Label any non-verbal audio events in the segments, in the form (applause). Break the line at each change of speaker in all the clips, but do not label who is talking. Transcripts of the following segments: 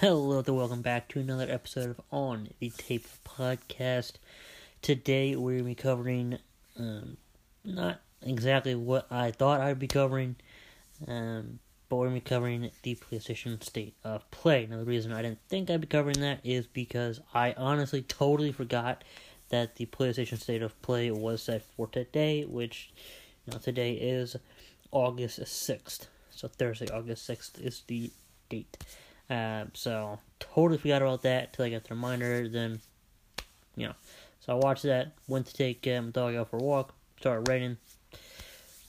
Hello, and welcome back to another episode of On the Table podcast. Today we're going to be covering um, not exactly what I thought I'd be covering, um, but we're going to be covering the PlayStation State of Play. Now, the reason I didn't think I'd be covering that is because I honestly totally forgot that the PlayStation State of Play was set for today, which you know, today is August 6th. So Thursday, August 6th is the date. Um, so totally forgot about that till I got the reminder. Then, you know, so I watched that. Went to take um, my dog out for a walk. Started raining.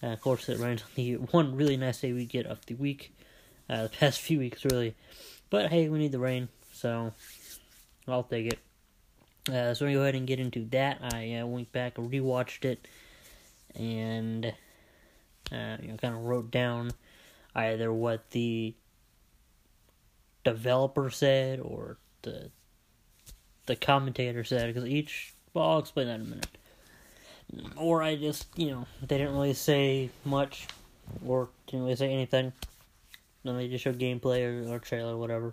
Uh, of course, it rains on the (laughs) one really nice day we get of the week. Uh, the past (laughs) few weeks, really. But hey, we need the rain, so I'll take it. Uh, so we go ahead and get into that. I uh, went back rewatched it, and uh, you know, kind of wrote down either what the developer said or the the commentator said because each well I'll explain that in a minute. Or I just you know they didn't really say much or didn't really say anything. Then they just showed gameplay or, or trailer or whatever.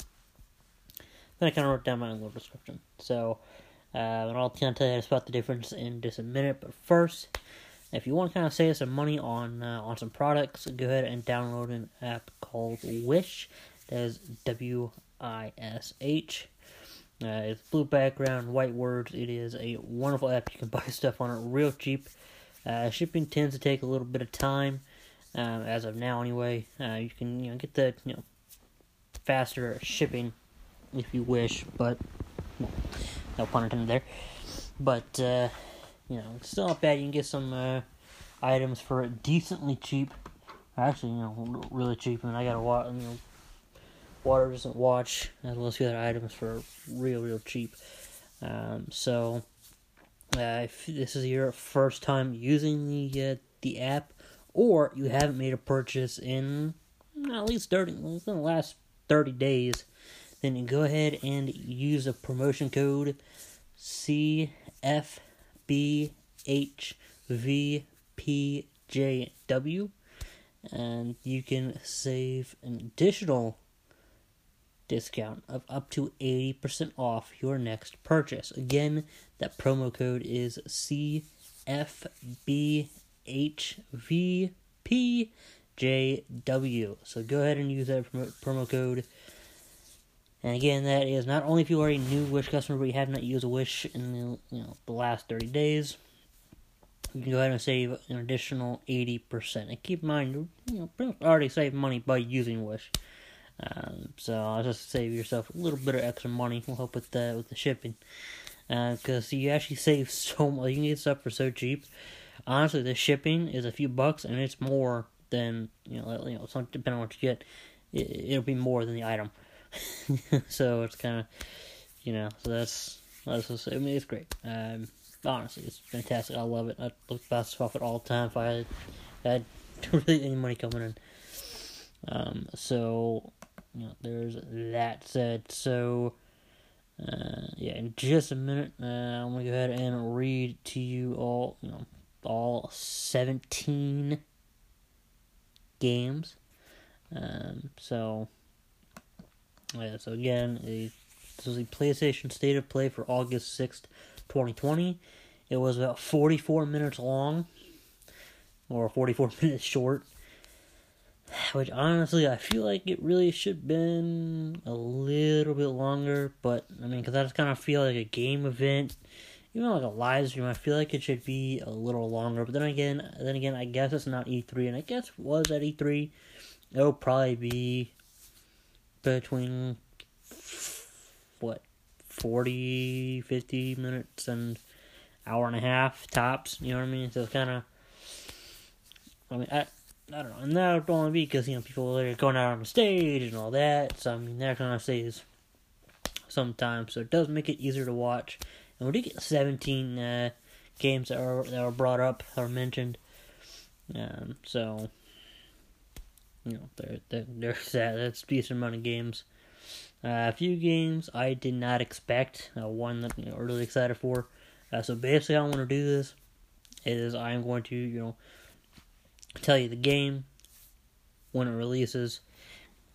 Then I kind of wrote down my own little description. So, uh, and I'll kind of tell you about the difference in just a minute. But first, if you want to kind of save some money on uh, on some products, go ahead and download an app called Wish. That is W I S H. Uh, it's blue background, white words. It is a wonderful app. You can (laughs) buy stuff on it real cheap. Uh, shipping tends to take a little bit of time, um, as of now anyway. Uh, you can you know get the you know faster shipping if you wish, but no pun intended there. But uh, you know, it's still not bad. You can get some uh, items for decently cheap. Actually, you know, really cheap. And I got a lot, you know, water doesn't watch, as well as the other items for real, real cheap. Um, so, uh, if this is your first time using the uh, the app, or you haven't made a purchase in at least thirty, in the last thirty days, then go ahead and use a promotion code CFBHVPJW, and you can save an additional discount of up to 80% off your next purchase. Again, that promo code is CFBHVPJW. So go ahead and use that promo code. And again, that is not only if you are a new Wish customer, but you have not used a Wish in the, you know the last 30 days. You can go ahead and save an additional 80%. And keep in mind, you know, pretty much already saved money by using Wish. Um, so I'll just save yourself a little bit of extra money. Will help with the with the shipping, because uh, you actually save (laughs) so much. You can get stuff for so cheap. Honestly, the shipping is a few bucks, and it's more than you know. You know, some, depending on what you get, it, it'll be more than the item. (laughs) so it's kind of, you know, so that's that's. Just, I mean, it's great. Um, honestly, it's fantastic. I love it. I look past off it all the time if I had, had (laughs) really any money coming in. Um, so you know, there's that said. So, uh, yeah, in just a minute, uh, I'm gonna go ahead and read to you all, you know, all 17 games. Um, so, yeah, so again, this was the PlayStation State of Play for August 6th, 2020. It was about 44 minutes long, or 44 (laughs) minutes short. Which honestly, I feel like it really should have been a little bit longer, but I mean, because I just kind of feel like a game event, even like a live stream, I feel like it should be a little longer. But then again, then again, I guess it's not E3, and I guess it was at E3, it'll probably be between what 40, 50 minutes and hour and a half tops. You know what I mean? So it's kind of, I mean, I I don't know, and that would only be because you know people are going out on the stage and all that. So I mean, that kind of stays sometimes, so it does make it easier to watch. And we did get 17 uh, games that are that were brought up or mentioned. Um, so you know, there, there there's that. That's decent amount of games. Uh, a few games I did not expect. Uh, one that you know, really excited for. Uh, so basically, how I want to do this is I'm going to you know tell you the game when it releases,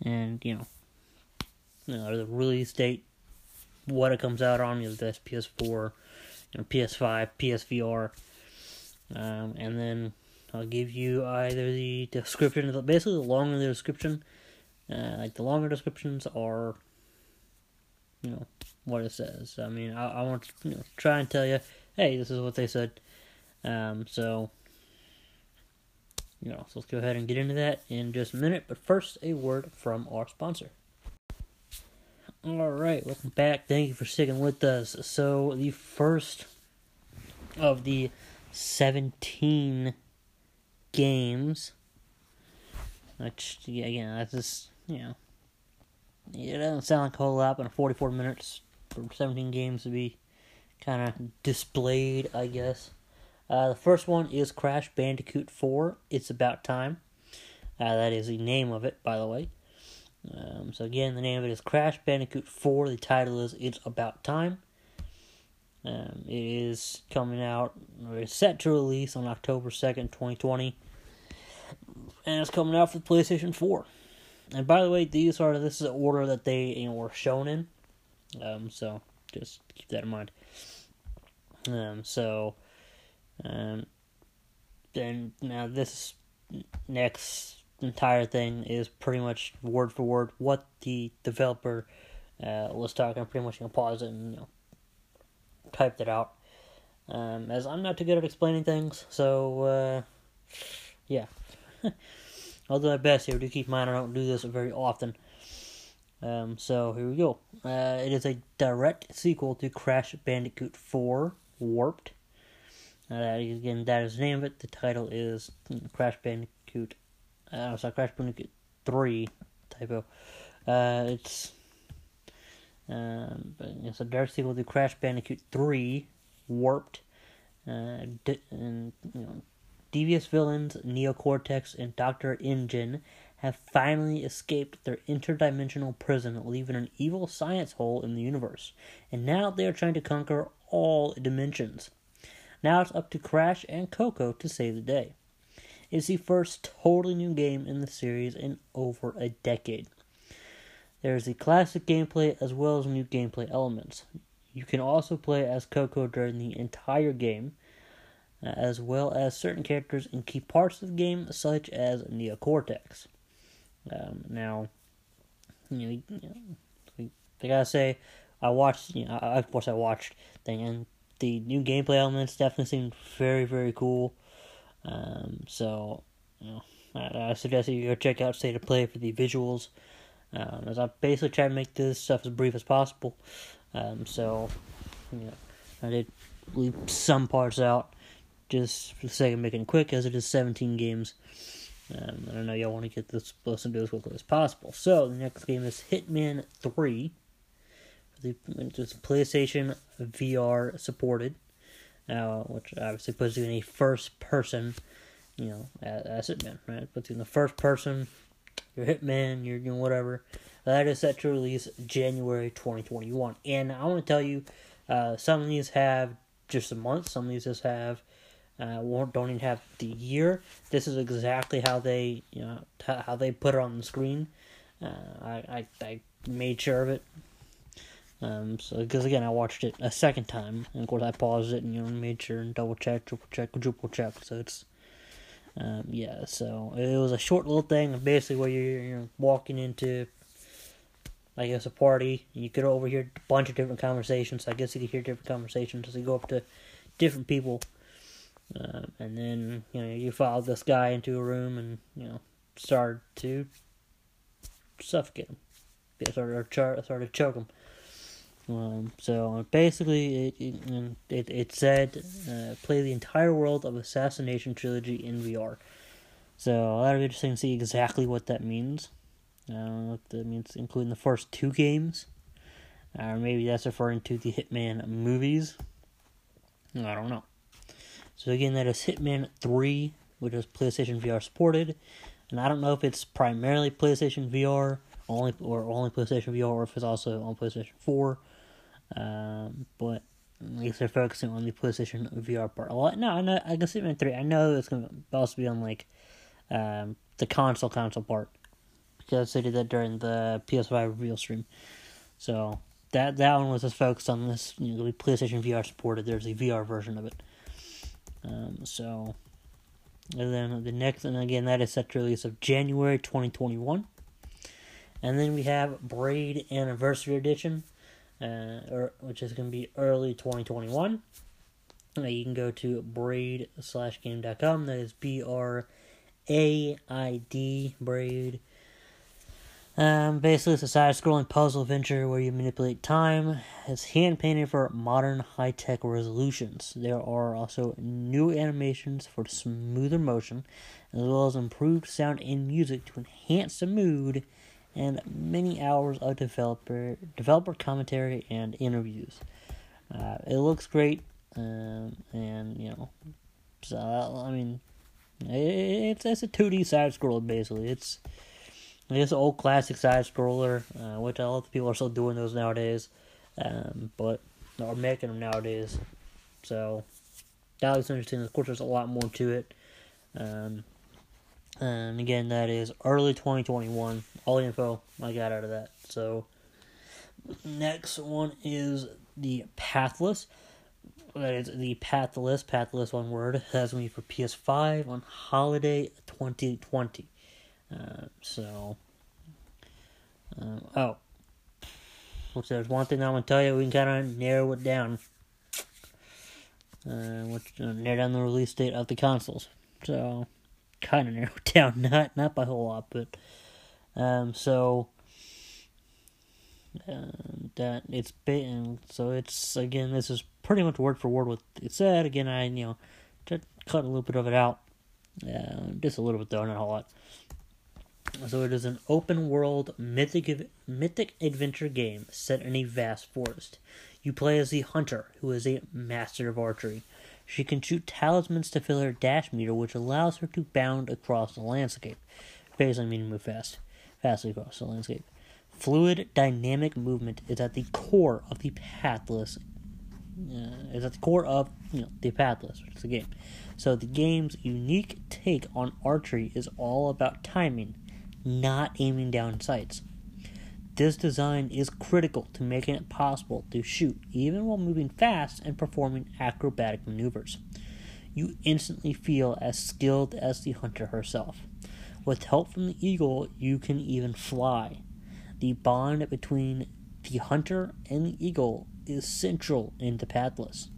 and you know, you know, the release date, what it comes out on, you know, that's PS4, you know, PS5, PSVR, um, and then I'll give you either the description, basically the longer the description, uh, like the longer descriptions are, you know, what it says. I mean, I, I want to you know, try and tell you, hey, this is what they said. Um, so, you know, so let's go ahead and get into that in just a minute. But first, a word from our sponsor. All right, welcome back. Thank you for sticking with us. So, the first of the 17 games, which, yeah, again, that's just, you know, it doesn't sound like a whole lot, but in 44 minutes for 17 games to be kind of displayed, I guess. Uh, the first one is Crash Bandicoot 4. It's About Time. Uh, that is the name of it, by the way. Um, so again, the name of it is Crash Bandicoot 4. The title is It's About Time. Um, it is coming out, or it's set to release on October 2nd, 2020. And it's coming out for the PlayStation 4. And by the way, these are this is the order that they you know, were shown in. Um, so just keep that in mind. Um, so, um, then now this next entire thing is pretty much word for word what the developer uh, was talking. I'm pretty much gonna pause it and you know typed it out. Um, as I'm not too good at explaining things, so uh, yeah. (laughs) I'll do my best here. Do keep in mind I don't do this very often. Um, so here we go. Uh, it is a direct sequel to Crash Bandicoot 4 Warped. Uh, again, that is the name of it. The title is Crash Bandicoot uh, sorry, Crash Bandicoot 3 typo. Uh, it's um, it's a direct sequel to Crash Bandicoot 3 Warped. Uh, di- and you know, devious villains Neocortex and Doctor N. Gin have finally escaped their interdimensional prison, leaving an evil science hole in the universe. And now they are trying to conquer all dimensions. Now it's up to Crash and Coco to save the day It's the first totally new game in the series in over a decade. There is the classic gameplay as well as new gameplay elements. You can also play as Coco during the entire game, uh, as well as certain characters in key parts of the game, such as Neocortex. Um, now, you know, I gotta say, I watched, you know, of course, I watched thing, and the new gameplay elements definitely seem very, very cool. Um, so, you know, I, I, suggest you go check out State of Play for the visuals. Um, as I basically try to make this stuff as brief as possible. Um, so, you know, I did leave some parts out just for the sake of making it quick, as it is 17 games. Um, I know y'all want to get this listen to as quickly as possible. So the next game is Hitman 3. The it's PlayStation VR supported uh, which obviously puts you in a first person, you know, as hitman, right? Puts you in the first person. You're hitman. You're doing whatever. That is set to release January 2021, and I want to tell you, uh, some of these have just a month. Some of these just have uh, won't don't even have the year. This is exactly how they you know how they put it on the screen. Uh, I, I I made sure of it. Um, so because again, I watched it a second time, and of course I paused it and you know made sure and double check, triple check, quadruple check. So it's um, yeah. So it was a short little thing, basically where you're, you're walking into, I guess, a party. You could overhear a bunch of different conversations. I guess you could hear different conversations as you go up to different people, um, and then you know you follow this guy into a room and you know start to suffocate him, start or, char- start to choke him. Um, so basically, it it, it, it said uh, play the entire world of Assassination Trilogy in VR. So that'll be interesting to see exactly what that means. Uh, what that means, including the first two games, or maybe that's referring to the Hitman movies. I don't know. So again, that is Hitman Three, which is PlayStation VR supported, and I don't know if it's primarily PlayStation VR only or only PlayStation VR, or if it's also on PlayStation Four um, but at least they're focusing on the PlayStation VR part a lot. No, I know I guess even three. I know it's gonna also be on like um, the console console part because they did that during the PS5 reveal stream. So that that one was just focused on this. You know, PlayStation VR supported. There's a VR version of it. Um, so, and then the next, and again, that is set to release of January 2021. And then we have Braid Anniversary Edition, or, which is going to be early 2021. Uh, you can go to braid slash game.com. That is B R A I D, Braid. Um, basically, it's a side scrolling puzzle adventure where you manipulate time. It's hand painted for modern high tech resolutions. There are also new animations for smoother motion, as well as improved sound and music to enhance the mood, and many hours of developer developer commentary and interviews. Uh, it looks great. Um, and you know, so I mean, it's it's a two D side scroller basically. It's it's an old classic side scroller, uh, which a lot of people are still doing those nowadays, um, but are making them nowadays. So that looks interesting. Of course, there's a lot more to it. Um, and again, that is early 2021. All the info I got out of that. So next one is the Pathless that is the Pathless, Pathless one word, that's going to be for PS5 on holiday 2020. Uh, so, uh, oh, which there's one thing I'm going to tell you, we can kind of narrow it down. Uh, which, uh, narrow down the release date of the consoles. So, kind of (laughs) narrowed down, not not by a whole lot, but, um, so, that it's been so it's again this is pretty much word for word what it said. Again i you know just cut a little bit of it out uh, just a little bit though not a whole lot. So it is an open world mythic mythic adventure game set in a vast forest. You play as the hunter who is a master of archery she can shoot talismans to fill her dash meter which allows her to bound across the landscape basically meaning move fast fastly across the landscape Fluid dynamic movement is at the core of the pathless. Uh, is at the core of you know the pathless, which is the game. So the game's unique take on archery is all about timing, not aiming down sights. This design is critical to making it possible to shoot even while moving fast and performing acrobatic maneuvers. You instantly feel as skilled as the hunter herself. With help from the eagle, you can even fly the bond between the hunter and the eagle is central in the Pathless.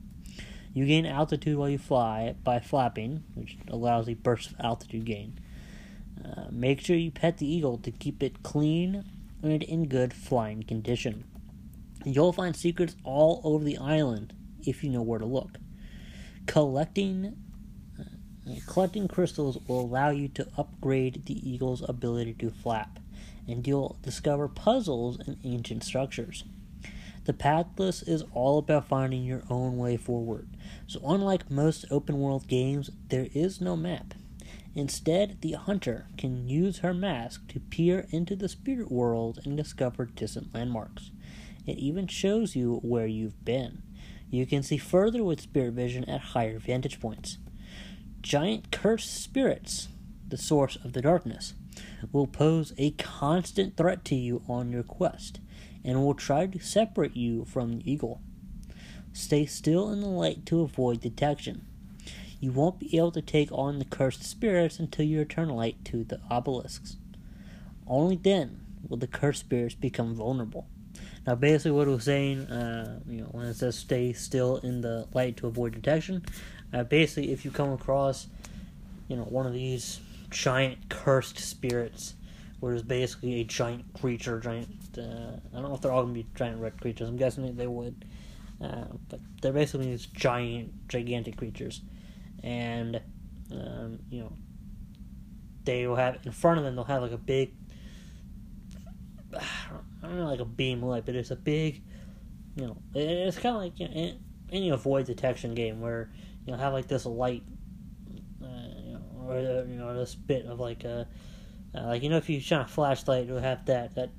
You gain altitude while you fly by flapping, which allows a burst of altitude gain. Uh, make sure you pet the eagle to keep it clean and in good flying condition. You'll find secrets all over the island if you know where to look. Collecting uh, collecting crystals will allow you to upgrade the eagle's ability to flap and you'll discover puzzles and ancient structures. The Pathless is all about finding your own way forward. So, unlike most open world games, there is no map. Instead, the hunter can use her mask to peer into the spirit world and discover distant landmarks. It even shows you where you've been. You can see further with spirit vision at higher vantage points. Giant cursed spirits, the source of the darkness, will pose a constant threat to you on your quest and will try to separate you from the eagle. Stay still in the light to avoid detection. You won't be able to take on the cursed spirits until you return light to the obelisks. Only then will the cursed spirits become vulnerable. Now, basically, what it was saying, uh, you know, when it says stay still in the light to avoid detection, uh, basically, if you come across, you know, one of these giant cursed spirits, where it's basically a giant creature, giant. Uh, I don't know if they're all gonna be giant red creatures. I'm guessing they would, uh, but they're basically these giant, gigantic creatures, and um, you know, they will have in front of them. They'll have like a big. I don't know, like a beam light, but it's a big, you know, it's kind of like you know, any avoid detection game where you'll have like this light uh, you know or this bit of like a uh, like you know if you shine a flashlight it'll have that that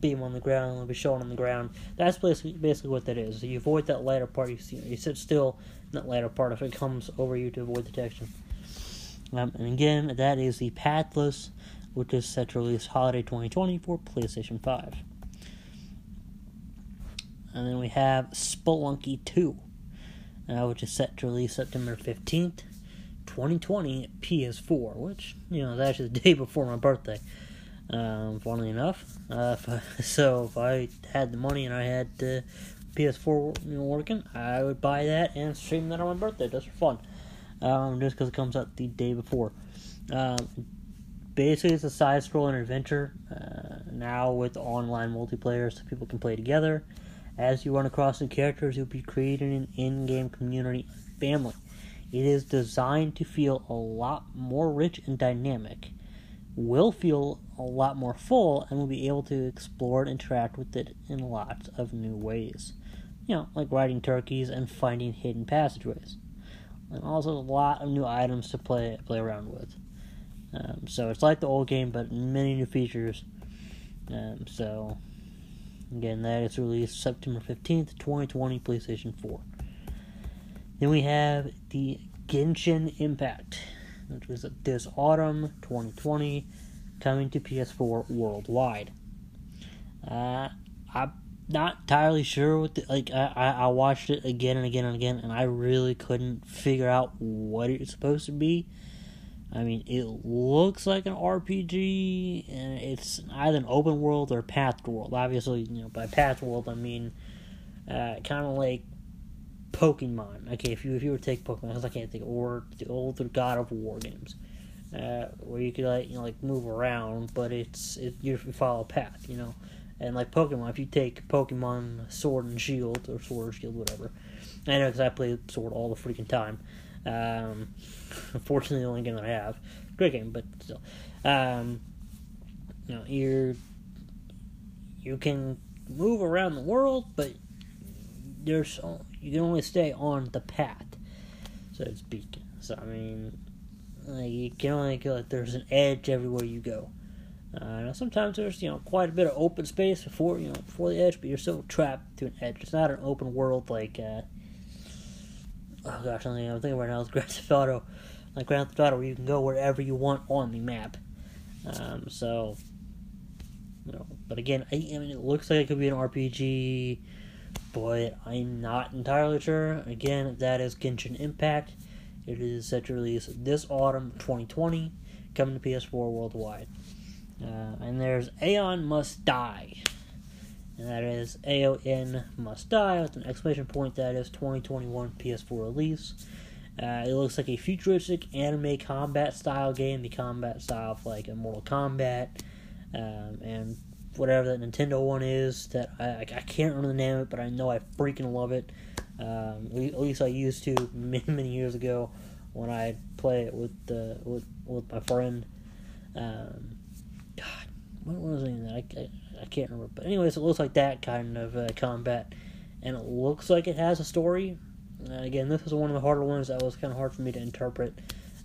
beam on the ground it'll be showing on the ground that's basically basically what that is so you avoid that lighter part you see you sit still that latter part if it comes over you to avoid detection um, and again that is the pathless which is set to release holiday 2020 for playstation 5 and then we have Spelunky 2, uh, which is set to release September 15th, 2020, PS4, which, you know, that's the (laughs) day before my birthday. Um, funnily enough. Uh, if (laughs) I, so if I had the money and I had the PS4 you know, working, I would buy that and stream that on my birthday just for fun. Um, just because it comes out the day before. Um, basically, it's a side-scrolling adventure uh, now with online multiplayer, so people can play together. As you run across the characters, you'll be creating an in-game community family. It is designed to feel a lot more rich and dynamic. Will feel a lot more full and will be able to explore and interact with it in lots of new ways. You know, like riding turkeys and finding hidden passageways. And also a lot of new items to play play around with. Um, so it's like the old game, but many new features. Um, so again, that is released September fifteenth, twenty twenty, PlayStation Four. Then we have the Genshin Impact, which was this autumn 2020, coming to PS4 worldwide. Uh, I'm not entirely sure what the, like I, I watched it again and again and again, and I really couldn't figure out what it's supposed to be. I mean, it looks like an RPG, and it's either an open world or path world. Obviously, you know, by path world I mean uh, kind of like Pokemon. Okay, if you if you were to take Pokemon, because I can't think, or the older God of War games, uh, where you could like you know like move around, but it's it you follow a path, you know. And like Pokemon, if you take Pokemon Sword and Shield or Sword or Shield, whatever, I know because I play Sword all the freaking time. Um, (laughs) unfortunately, the only game that I have. Great game, but still. Um, you know, you're you can move around the world, but there's you can only stay on the path, so to speak. So I mean, like, you can only go like there's an edge everywhere you go. Uh, now sometimes there's you know quite a bit of open space before you know before the edge, but you're still trapped to an edge. It's not an open world like uh, oh gosh, I'm thinking right now is (laughs) Grand Theft Auto, like Grand Theft Auto, where you can go wherever you want on the map. Um, so, you know, but again, I, I mean, it looks like it could be an RPG, but I'm not entirely sure. Again, that is Genshin Impact. It is set to release this autumn, 2020, coming to PS4 worldwide. Uh, and there's Aeon Must Die. And that is AON Must Die with an exclamation point. That is 2021 PS4 release. Uh, it looks like a futuristic anime combat style game, the combat style of like a Mortal Kombat, um, and whatever that Nintendo one is. That I, I can't remember the name of it, but I know I freaking love it. Um, at least I used to (laughs) many many years ago when I play it with uh, with with my friend. Um, what was name? I, I I can't remember. But anyways, it looks like that kind of uh, combat, and it looks like it has a story. Uh, again, this is one of the harder ones that was kind of hard for me to interpret.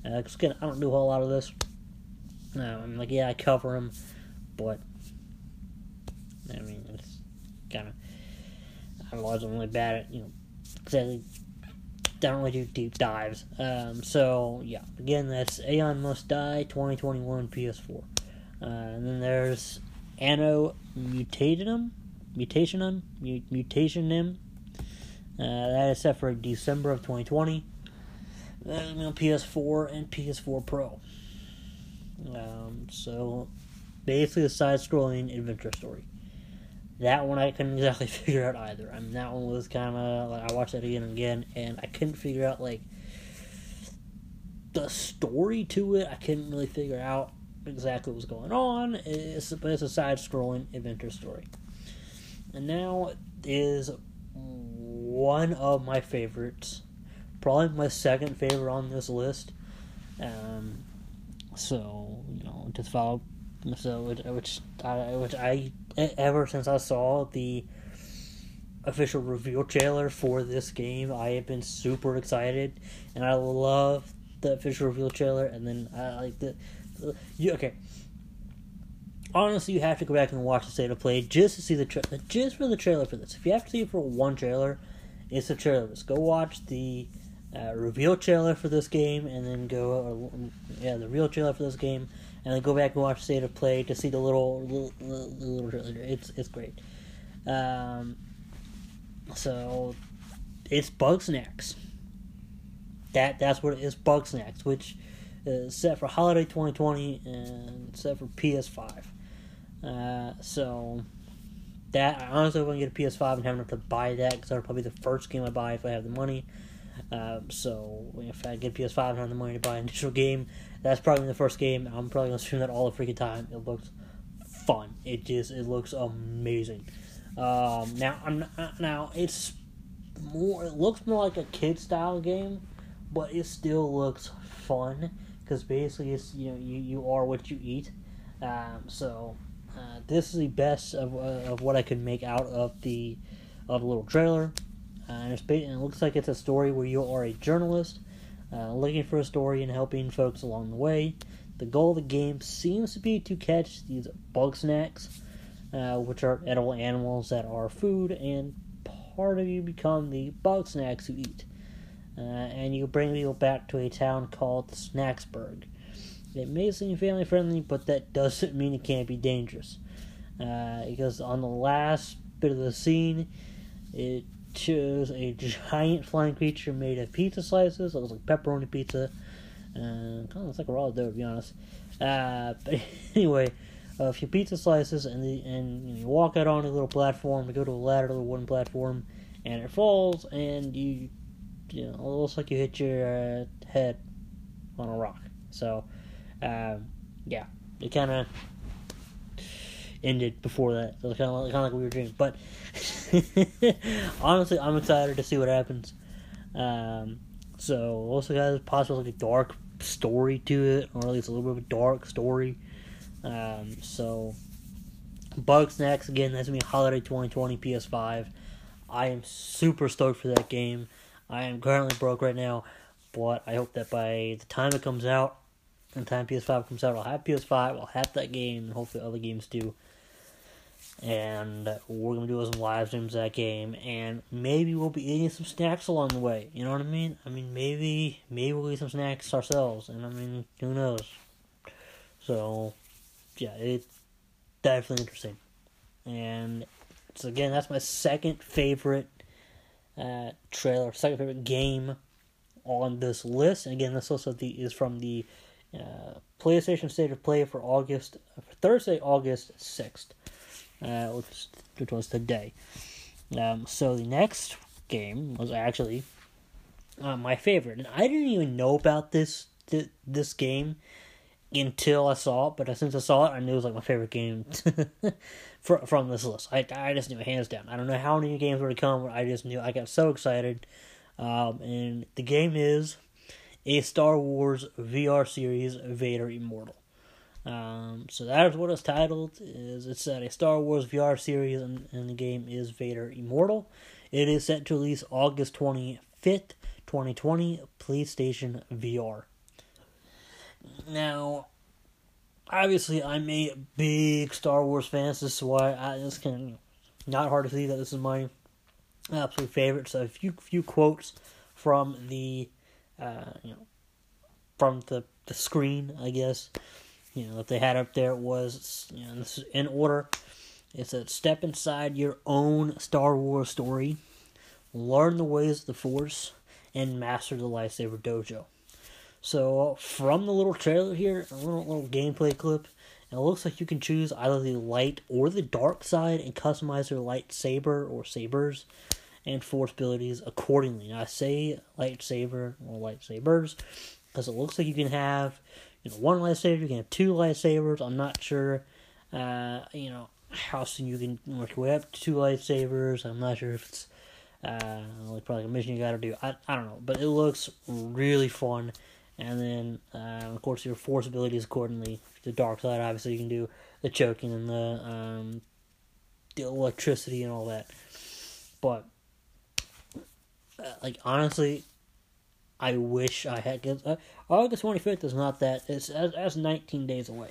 Uh, cause again, I don't do a whole lot of this. Uh, I'm like, yeah, I cover them, but I mean, it's kind of. I was only bad at you know exactly. Don't really do deep dives. Um, so yeah, again, that's Aeon Must Die 2021 PS4. Uh, and then there's Anno Mutationum, Mutationum, Mutationum. Uh, that is set for December of 2020. That's on PS4 and PS4 Pro. Um, so, basically, a side-scrolling adventure story. That one I couldn't exactly (laughs) figure out either. I mean, that one was kind of like I watched that again and again, and I couldn't figure out like the story to it. I couldn't really figure out exactly what's going on. It's, it's a side scrolling adventure story. And now is one of my favorites. Probably my second favorite on this list. Um, so, you know, just follow. So, which I, which I, ever since I saw the official reveal trailer for this game, I have been super excited. And I love the official reveal trailer. And then I like the you, okay. Honestly, you have to go back and watch the state of play just to see the tra- just for the trailer for this. If you have to see it for one trailer, it's the trailer. Just go watch the uh, reveal trailer for this game, and then go or, yeah the real trailer for this game, and then go back and watch state of play to see the little little, little, little trailer. It's it's great. Um, So it's Bugsnax. That that's what it is, Bugsnax, which is set for holiday 2020 and set for PS5. Uh, so that I honestly want to get a PS5 and have enough to buy that because that'll probably be the first game I buy if I have the money. Um, so if I get PS5 and have the money to buy an initial game, that's probably the first game. I'm probably gonna stream that all the freaking time. It looks fun. It just it looks amazing. Um, now I'm now it's more. It looks more like a kid style game, but it still looks fun because basically it's you know you you are what you eat. Um, so uh, this is the best of uh, of what I could make out of the of the little trailer. Uh, and, and, it looks like it's a story where you are a journalist uh, looking for a story and helping folks along the way. The goal of the game seems to be to catch these Bugsnax, uh, which are edible animals that are food, and part of you become the Bugsnax you eat. Uh, and you bring people back to a town called Snaxburg. It may seem family friendly, but that (laughs) doesn't mean it can't be dangerous. Uh, because on the last bit of the scene, it shows a giant flying creature made of pizza slices. It looks like pepperoni pizza. Uh, kind of looks like a raw dough, to be honest. Uh, but (laughs) anyway, a few pizza slices, and the, and you, know, you walk out on a little platform you go to a ladder, a little wooden platform, and it falls, and you, you know, it looks like you hit your uh, head on a rock. So, um, yeah, it kind of ended before that. Was kind of like, kind of like we were dreaming. But (laughs) honestly, I'm excited to see what happens. Um, so also has possibly like a dark story to it, or at least a little bit of a dark story. Um, so Bugsnax again. That's gonna be holiday 2020 PS5. I am super stoked for that game. I am currently broke right now, but I hope that by the time it comes out, and time PS5 comes out, I'll have PS5, I'll have that game, and hopefully other games too. And we're gonna do some live streams that game, and maybe we'll be eating some snacks along the way. You know what I mean? I mean, maybe maybe we'll eat some snacks ourselves, and I mean, who knows? So, yeah, it's definitely interesting. And so again, that's my second favorite uh, trailer, second favorite game on this list. And again, this also the, is from the uh, PlayStation State of Play for August, for Thursday, August 6th, uh, which, which was today. Um, so the next game was actually uh, my favorite, and I didn't even know about this th- this game until I saw it. But since I saw it, I knew it was like my favorite game (laughs) from from this list. I I just knew hands down. I don't know how many games were to come, but I just knew. I got so excited, um, and the game is a Star Wars VR series, Vader Immortal. Um, so that is what it's titled. Is it's a Star Wars VR series, and, and the game is Vader Immortal. It is set to release August twenty fifth, twenty twenty, PlayStation VR. Now, obviously, I'm a big Star Wars fan. So this is why I, kind of not hard to see that this is my absolute favorite. So, a few few quotes from the uh, you know, from the the screen, I guess. You know, that they had up there was you know, this in order. It said, "Step inside your own Star Wars story, learn the ways of the Force, and master the lightsaber dojo." So, from the little trailer here, a little little gameplay clip, it looks like you can choose either the light or the dark side and customize your lightsaber or sabers and force abilities accordingly. Now, I say lightsaber or lightsabers because it looks like you can have you know one lightsaber, you can have two lightsabers. I'm not sure, uh, you know, how soon you can work your way up to two lightsabers. I'm not sure if it's uh, probably a mission you got to do. I I don't know, but it looks really fun. And then, uh, of course, your force abilities accordingly. The dark side, obviously, you can do the choking and the um, the electricity and all that. But uh, like honestly, I wish I had. Cause, uh, August twenty fifth is not that. It's as nineteen days away.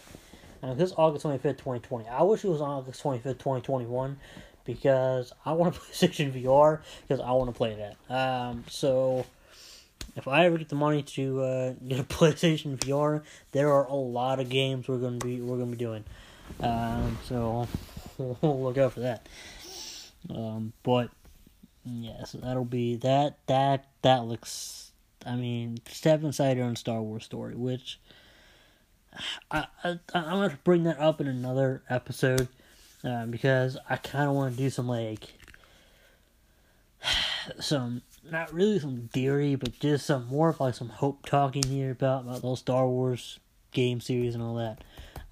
And this August twenty fifth, twenty twenty. I wish it was August twenty fifth, twenty twenty one, because I want to (laughs) play PlayStation VR because I want to play that. Um, so if I ever get the money to uh, get a (laughs) PlayStation VR, there are a lot of games we're gonna be we're gonna be doing. Um, so (laughs) we'll look out for that. Um, but Yes, that'll be that that that looks. I mean, Step Inside Your Own Star Wars story, which (sighs) I, I I'm gonna bring that up in another episode uh, because I kind of want to do some like (sighs) some not really some theory, but just some more of like some hope talking here about about those Star Wars game series and all that.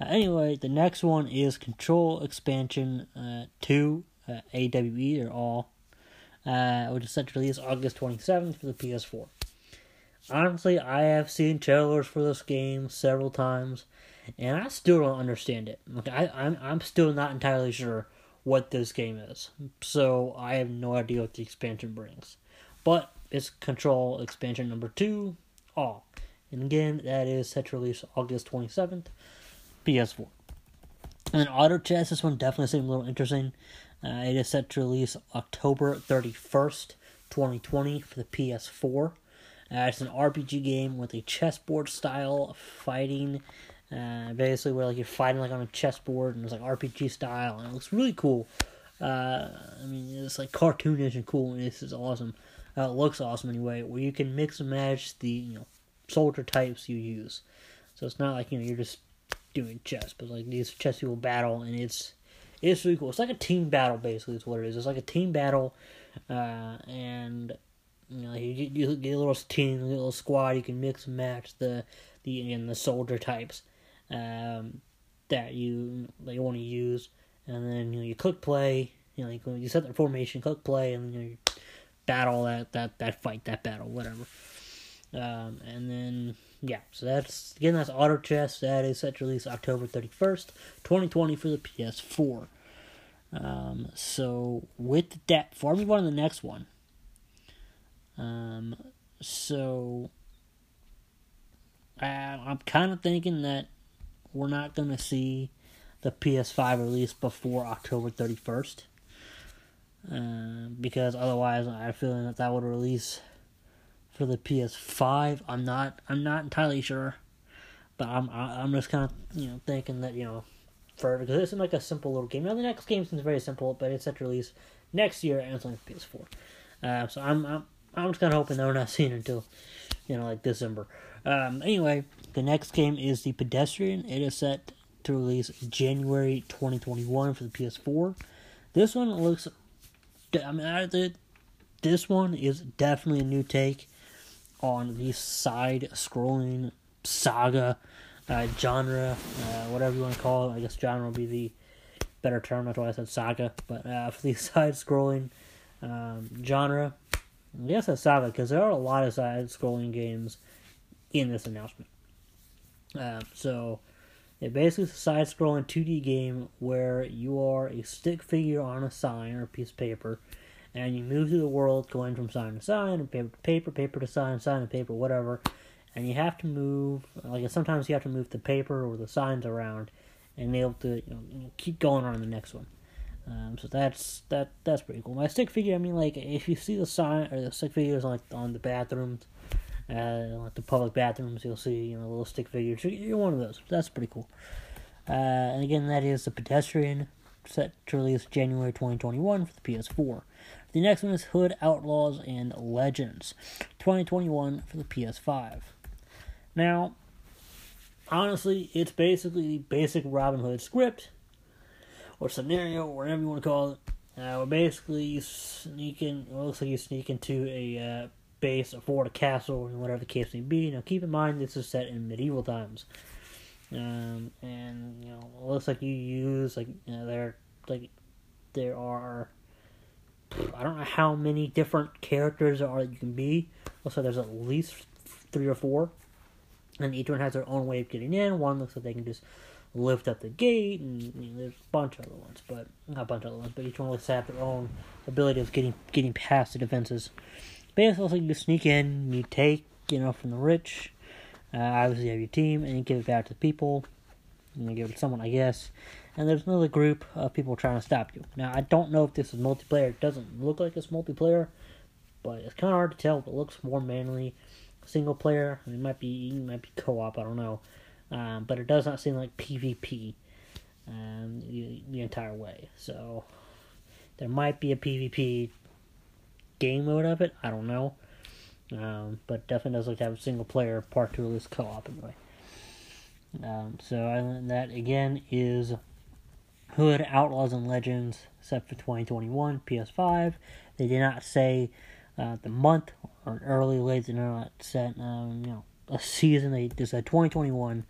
Uh, anyway, the next one is Control Expansion uh, Two uh, AWE or all, uh, which is set to release August twenty seventh for the PS4. Honestly, I have seen trailers for this game several times, and I still don't understand it. Like I, I'm, I'm still not entirely sure what this game is, so I have no idea what the expansion brings. But it's Control expansion number two, all, and again that is set to release August twenty seventh, PS4. And then Auto Chess, this one definitely seemed a little interesting. Uh, it is set to release October thirty first, twenty twenty, for the PS4. Uh, it's an RPG game with a chessboard style fighting. Uh, basically, where like you're fighting like on a chessboard and it's like RPG style, and it looks really cool. Uh, I mean, it's like cartoonish and cool, and this is awesome. Uh, it looks awesome anyway. Where you can mix and match the you know soldier types you use, so it's not like you know you're just doing chess, but like these chess people battle, and it's it's really cool. It's like a team battle, basically. Is what it is. It's like a team battle, uh, and you know, you get, you get a little team, a little squad. You can mix and match the the and the soldier types um, that you that you want to use, and then you know you click play. You know, you, set the formation, click play, and then you, know, you battle that that that fight, that battle, whatever. Um, and then yeah, so that's again that's Auto Chess. That is set to release October thirty first, twenty twenty for the PS4. Um, so with that, before we move on to the next one. Um, so I'm kind of thinking that we're not to see the PS5 release before October 31st. Uh, because otherwise, I feeling that that would release for the PS5. I'm not. I'm not entirely sure, but I'm. I'm just kind of you know thinking that you know, for because this is like a simple little game. Now the next game seems very simple, but it's set to release next year and it's on PS4. Uh, so I'm. I'm I'm just kind of hoping that we're not (laughs) seeing it until, you know, like December. Um, anyway, the next game is The Pedestrian. It is set to release January 2021 for the PS4. This one looks. I mean, I, the, this one is definitely a new take on the side scrolling saga uh, genre, uh, whatever you want to call it. I guess genre will be the better term. That's why I said saga. But uh, for the (laughs) side scrolling um, genre, Yes, that's Saga because there are a lot of side-scrolling games in this announcement. Uh, so, it basically is a side-scrolling 2D game where you are a stick figure on a sign or a piece of paper, and you move through the world going from sign to sign, paper to paper, paper to sign, sign to paper, whatever. And you have to move, like sometimes you have to move the paper or the signs around, and be able to you know, keep going on the next one. Um, so that's that that's pretty cool. My stick figure, I mean, like if you see the sign or the stick figures on like on the bathrooms, uh, like the public bathrooms, you'll see you know little stick figures. You're one of those. That's pretty cool. Uh, and again, that is the pedestrian set to release January 2021 for the PS4. The next one is Hood Outlaws and Legends 2021 for the PS5. Now, honestly, it's basically the basic Robin Hood script or scenario, whatever you want to call it. Uh, where basically you sneak in, it looks like you sneak into a uh, base, a fort, a castle, or whatever the case may be. Now keep in mind this is set in medieval times. Um, and, you know, it looks like you use, like, you know, there, like, there are, I don't know how many different characters there are that you can be. Looks like there's at least three or four. And each one has their own way of getting in. One looks like they can just lift up the gate, and you know, there's a bunch of other ones, but not a bunch of other ones, but each one looks to have their own ability of getting getting past the defenses. Basically, you sneak in, you take, you know, from the rich. Uh, obviously, you have your team, and you give it back to the people. And you give it to someone, I guess. And there's another group of people trying to stop you. Now, I don't know if this is multiplayer. It doesn't look like it's multiplayer, but it's kind of hard to tell. But it looks more manly, single player. I mean, it might be it might be co-op. I don't know um, but it does not seem like PvP um, the, the, entire way. So there might be a PvP game mode of it. I don't know. Um, but definitely does like to have a single player part two, at least co op anyway. Um, so that again is Hood Outlaws and Legends set for 2021 PS5. They did not say uh, the month or early late. They did not set um, you know a season. They just said 2021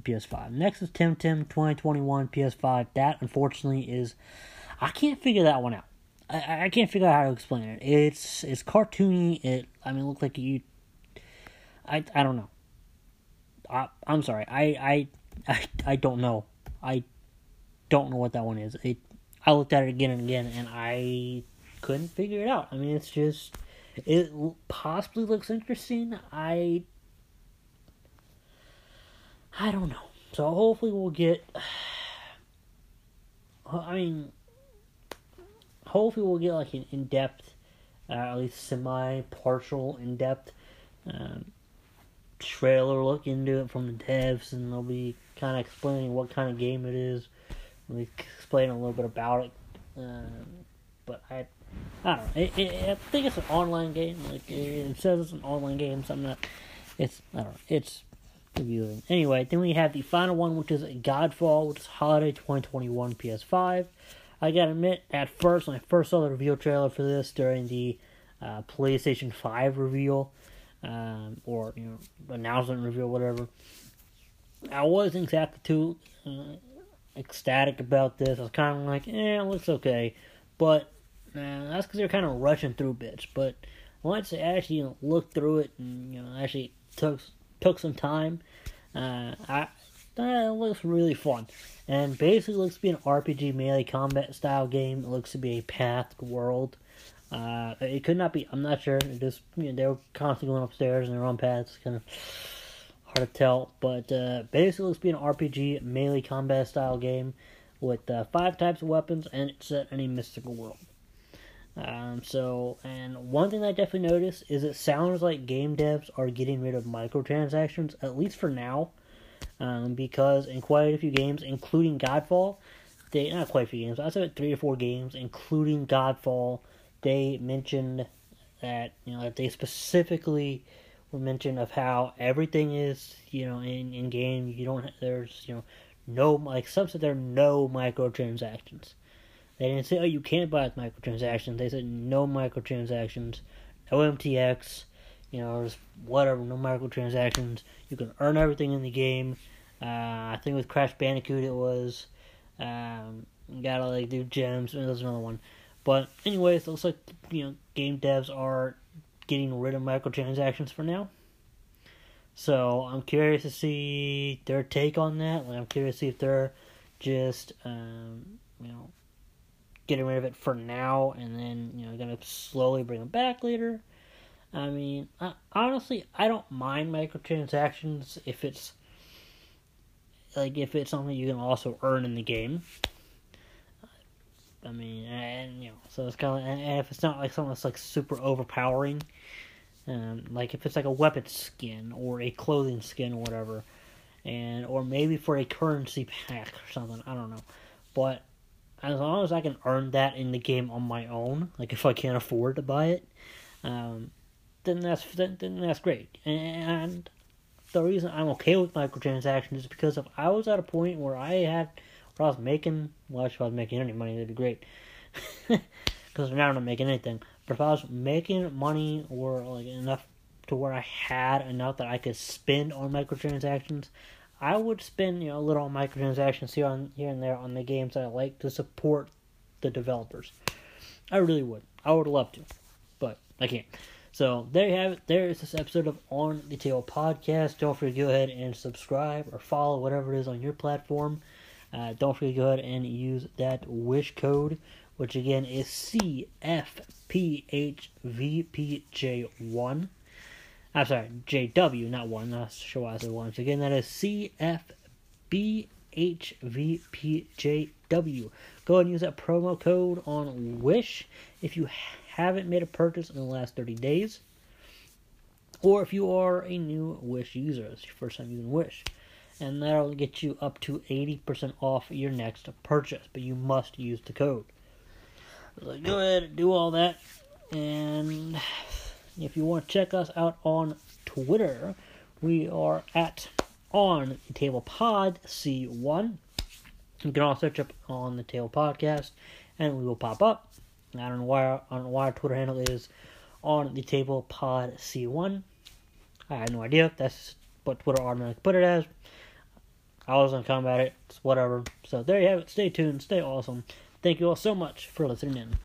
PS5. Next is Temtem 2021 PS5. That unfortunately is I can't figure that one out. I, I can't figure out how to explain it. It's it's cartoony. It I mean, it looked like you. I I don't know. I I'm sorry. I I (laughs) I, I don't know. I don't know what that one is. It I looked at it again and again, and I couldn't figure it out. I mean, it's just it possibly looks interesting. I I don't know. So hopefully we'll get. (sighs) I mean, hopefully we'll get like an in depth, uh, at least semi partial in depth um, trailer look into it from the devs, and they'll be kind of explaining what kind of game it is. We explain a little bit about it, um, but I, I don't know. It, it, I think it's an online game. Like it, says it's an online game, so I'm not. It's I don't know. It's reviewing. Anyway, then we have the final one, which is Godfall, which is Holiday 2021 PS5. I gotta admit, at first, when I first saw the reveal trailer for this during the uh, PlayStation 5 reveal, um, or, you know, announcement reveal, whatever, I wasn't exactly too uh, ecstatic about this. I was kind of like, eh, it looks okay. But uh, that's because they're kind of rushing through bits. But once I actually you know, looked through it and, you know, actually took, took some time, uh, I, that looks really fun. And basically looks to be an RPG melee combat style game. It looks to be a pathed world. Uh, it could not be. I'm not sure. It just you know, they were constantly going upstairs and their own paths. Kind of hard to tell, but uh, basically looks to be an RPG melee combat style game with uh, five types of weapons, and it's set in a mystical world. Um, so, and one thing I definitely noticed is it sounds like game devs are getting rid of microtransactions, at least for now um, because in quite a few games, including Godfall, they not quite a few games. I said three or four games, including Godfall. They mentioned that you know that they specifically were mentioned of how everything is you know in in game. You don't there's you know no like some said there are no microtransactions. They didn't say oh you can't buy microtransactions. They said no microtransactions, no MTX you know, just whatever, no microtransactions. You can earn everything in the game. Uh, I think with Crash Bandicoot it was, um, gotta like do gems. There's another one, but anyways, it looks like you know game devs are getting rid of microtransactions for now. So I'm curious to see their take on that. Like, I'm curious to see if they're just um, you know getting rid of it for now, and then you know gonna slowly bring them back later I mean, I, honestly, I don't mind microtransactions if it's like if it's something you can also earn in the game. I mean, and you know, so it's kind of and if it's not like something that's like super overpowering, um, like if it's like a weapon skin or a clothing skin or whatever, and or maybe for a currency pack or something, I don't know, but as long as I can earn that in the game on my own, like if I can't afford to buy it, um, then that's then, then that's great. And the reason I'm okay with microtransactions is because if I was at a point where I had where I was making well, if I was making any money, that'd be great. (laughs) Because now I'm not making anything. But if I was making money or like enough to where I had enough that I could spend on microtransactions, I would spend you know a little on microtransactions here on here and there on the games that I like to support the developers. I really would. I would love to, but I can't. So there you have it. There is this episode of On the Table podcast. Don't forget to go ahead and subscribe or follow whatever it is on your platform. Uh, don't forget to go ahead and use that wish code, which again is CFPHVPJ1. I'm sorry, JW, not one. Not sure why I said one. So again, that is CFBHVPJW. Go ahead and use that promo code on Wish if you haven't made a purchase in the last 30 days, or if you are a new Wish user, it's your first time using Wish. And that'll get you up to 80% off your next purchase, but you must use the code. So go ahead and do all that. And if you want to check us out on Twitter, we are at on the table pod C1. You can also search up on the table podcast, and we will pop up. I don't know why know why our Twitter handle is on the table pod C1. I had no idea. That's what Twitter automatically put it as. I wasn't comment about it. It's whatever. So there you have it. Stay tuned. Stay awesome. Thank you all so much for listening in.